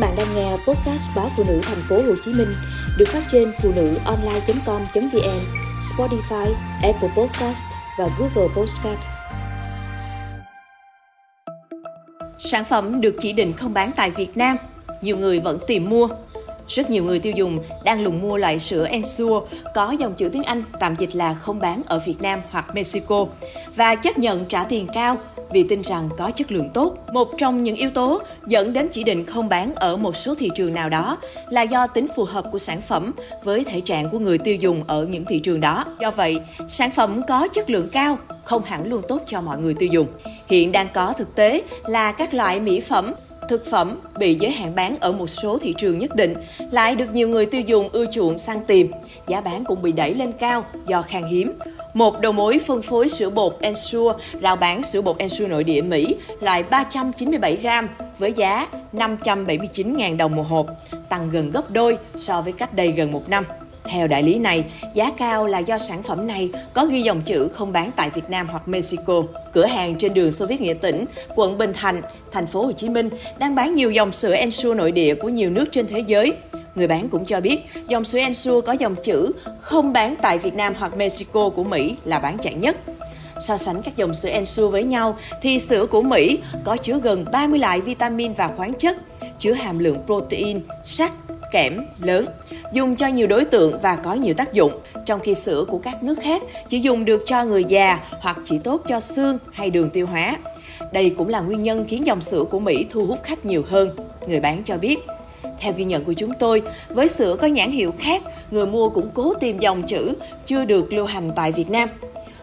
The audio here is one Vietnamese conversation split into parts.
bạn đang nghe podcast báo phụ nữ thành phố Hồ Chí Minh được phát trên phụ nữ online.com.vn, Spotify, Apple Podcast và Google Podcast. Sản phẩm được chỉ định không bán tại Việt Nam, nhiều người vẫn tìm mua. Rất nhiều người tiêu dùng đang lùng mua loại sữa Ensure có dòng chữ tiếng Anh tạm dịch là không bán ở Việt Nam hoặc Mexico và chấp nhận trả tiền cao vì tin rằng có chất lượng tốt. Một trong những yếu tố dẫn đến chỉ định không bán ở một số thị trường nào đó là do tính phù hợp của sản phẩm với thể trạng của người tiêu dùng ở những thị trường đó. Do vậy, sản phẩm có chất lượng cao không hẳn luôn tốt cho mọi người tiêu dùng. Hiện đang có thực tế là các loại mỹ phẩm thực phẩm bị giới hạn bán ở một số thị trường nhất định lại được nhiều người tiêu dùng ưa chuộng săn tìm. Giá bán cũng bị đẩy lên cao do khan hiếm. Một đầu mối phân phối sữa bột Ensure rao bán sữa bột Ensure nội địa Mỹ loại 397 gram với giá 579.000 đồng một hộp, tăng gần gấp đôi so với cách đây gần một năm. Theo đại lý này, giá cao là do sản phẩm này có ghi dòng chữ không bán tại Việt Nam hoặc Mexico. Cửa hàng trên đường Xô Viết Nghĩa Tỉnh, quận Bình Thạnh, thành phố Hồ Chí Minh đang bán nhiều dòng sữa Ensure nội địa của nhiều nước trên thế giới. Người bán cũng cho biết dòng sữa Ensure có dòng chữ không bán tại Việt Nam hoặc Mexico của Mỹ là bán chạy nhất. So sánh các dòng sữa Ensure với nhau thì sữa của Mỹ có chứa gần 30 loại vitamin và khoáng chất, chứa hàm lượng protein, sắt, kẽm lớn, dùng cho nhiều đối tượng và có nhiều tác dụng, trong khi sữa của các nước khác chỉ dùng được cho người già hoặc chỉ tốt cho xương hay đường tiêu hóa. Đây cũng là nguyên nhân khiến dòng sữa của Mỹ thu hút khách nhiều hơn, người bán cho biết. Theo ghi nhận của chúng tôi, với sữa có nhãn hiệu khác, người mua cũng cố tìm dòng chữ chưa được lưu hành tại Việt Nam.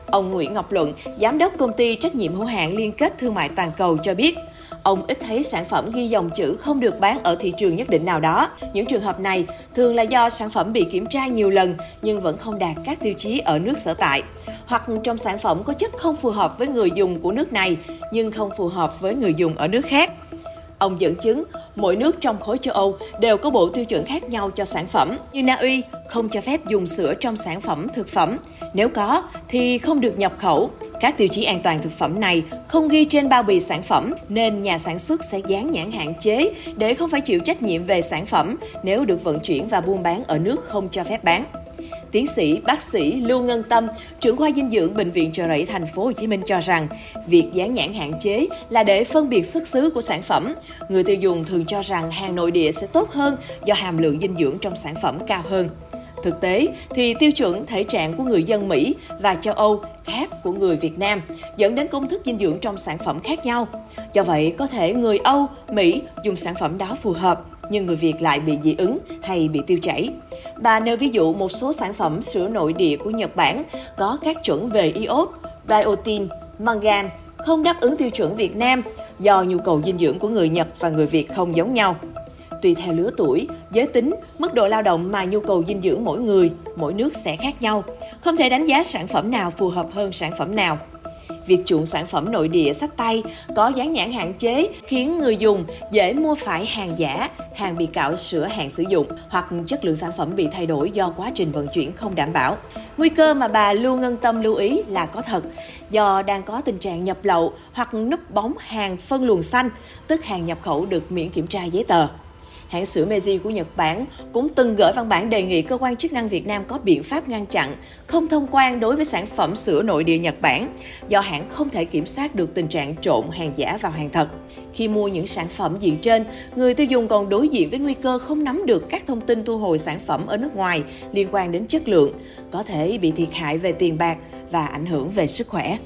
Ông Nguyễn Ngọc Luận, giám đốc công ty trách nhiệm hữu hạn liên kết thương mại toàn cầu cho biết, ông ít thấy sản phẩm ghi dòng chữ không được bán ở thị trường nhất định nào đó. Những trường hợp này thường là do sản phẩm bị kiểm tra nhiều lần nhưng vẫn không đạt các tiêu chí ở nước sở tại. Hoặc trong sản phẩm có chất không phù hợp với người dùng của nước này nhưng không phù hợp với người dùng ở nước khác. Ông dẫn chứng, mỗi nước trong khối châu Âu đều có bộ tiêu chuẩn khác nhau cho sản phẩm. Như Na Uy không cho phép dùng sữa trong sản phẩm thực phẩm, nếu có thì không được nhập khẩu. Các tiêu chí an toàn thực phẩm này không ghi trên bao bì sản phẩm nên nhà sản xuất sẽ dán nhãn hạn chế để không phải chịu trách nhiệm về sản phẩm nếu được vận chuyển và buôn bán ở nước không cho phép bán. Tiến sĩ bác sĩ Lưu Ngân Tâm, trưởng khoa dinh dưỡng bệnh viện Chợ Rẫy thành phố Hồ Chí Minh cho rằng, việc dán nhãn hạn chế là để phân biệt xuất xứ của sản phẩm. Người tiêu dùng thường cho rằng hàng nội địa sẽ tốt hơn do hàm lượng dinh dưỡng trong sản phẩm cao hơn. Thực tế thì tiêu chuẩn thể trạng của người dân Mỹ và châu Âu khác của người Việt Nam dẫn đến công thức dinh dưỡng trong sản phẩm khác nhau. Do vậy, có thể người Âu, Mỹ dùng sản phẩm đó phù hợp, nhưng người Việt lại bị dị ứng hay bị tiêu chảy. Bà nêu ví dụ một số sản phẩm sữa nội địa của Nhật Bản có các chuẩn về iốt, biotin, mangan không đáp ứng tiêu chuẩn Việt Nam do nhu cầu dinh dưỡng của người Nhật và người Việt không giống nhau. Tùy theo lứa tuổi, giới tính, mức độ lao động mà nhu cầu dinh dưỡng mỗi người, mỗi nước sẽ khác nhau. Không thể đánh giá sản phẩm nào phù hợp hơn sản phẩm nào. Việc chuộng sản phẩm nội địa sách tay có dán nhãn hạn chế khiến người dùng dễ mua phải hàng giả, hàng bị cạo sửa hạn sử dụng hoặc chất lượng sản phẩm bị thay đổi do quá trình vận chuyển không đảm bảo. Nguy cơ mà bà Lưu Ngân Tâm lưu ý là có thật, do đang có tình trạng nhập lậu hoặc núp bóng hàng phân luồng xanh, tức hàng nhập khẩu được miễn kiểm tra giấy tờ hãng sữa Meiji của Nhật Bản cũng từng gửi văn bản đề nghị cơ quan chức năng Việt Nam có biện pháp ngăn chặn, không thông quan đối với sản phẩm sữa nội địa Nhật Bản, do hãng không thể kiểm soát được tình trạng trộn hàng giả vào hàng thật. Khi mua những sản phẩm diện trên, người tiêu dùng còn đối diện với nguy cơ không nắm được các thông tin thu hồi sản phẩm ở nước ngoài liên quan đến chất lượng, có thể bị thiệt hại về tiền bạc và ảnh hưởng về sức khỏe.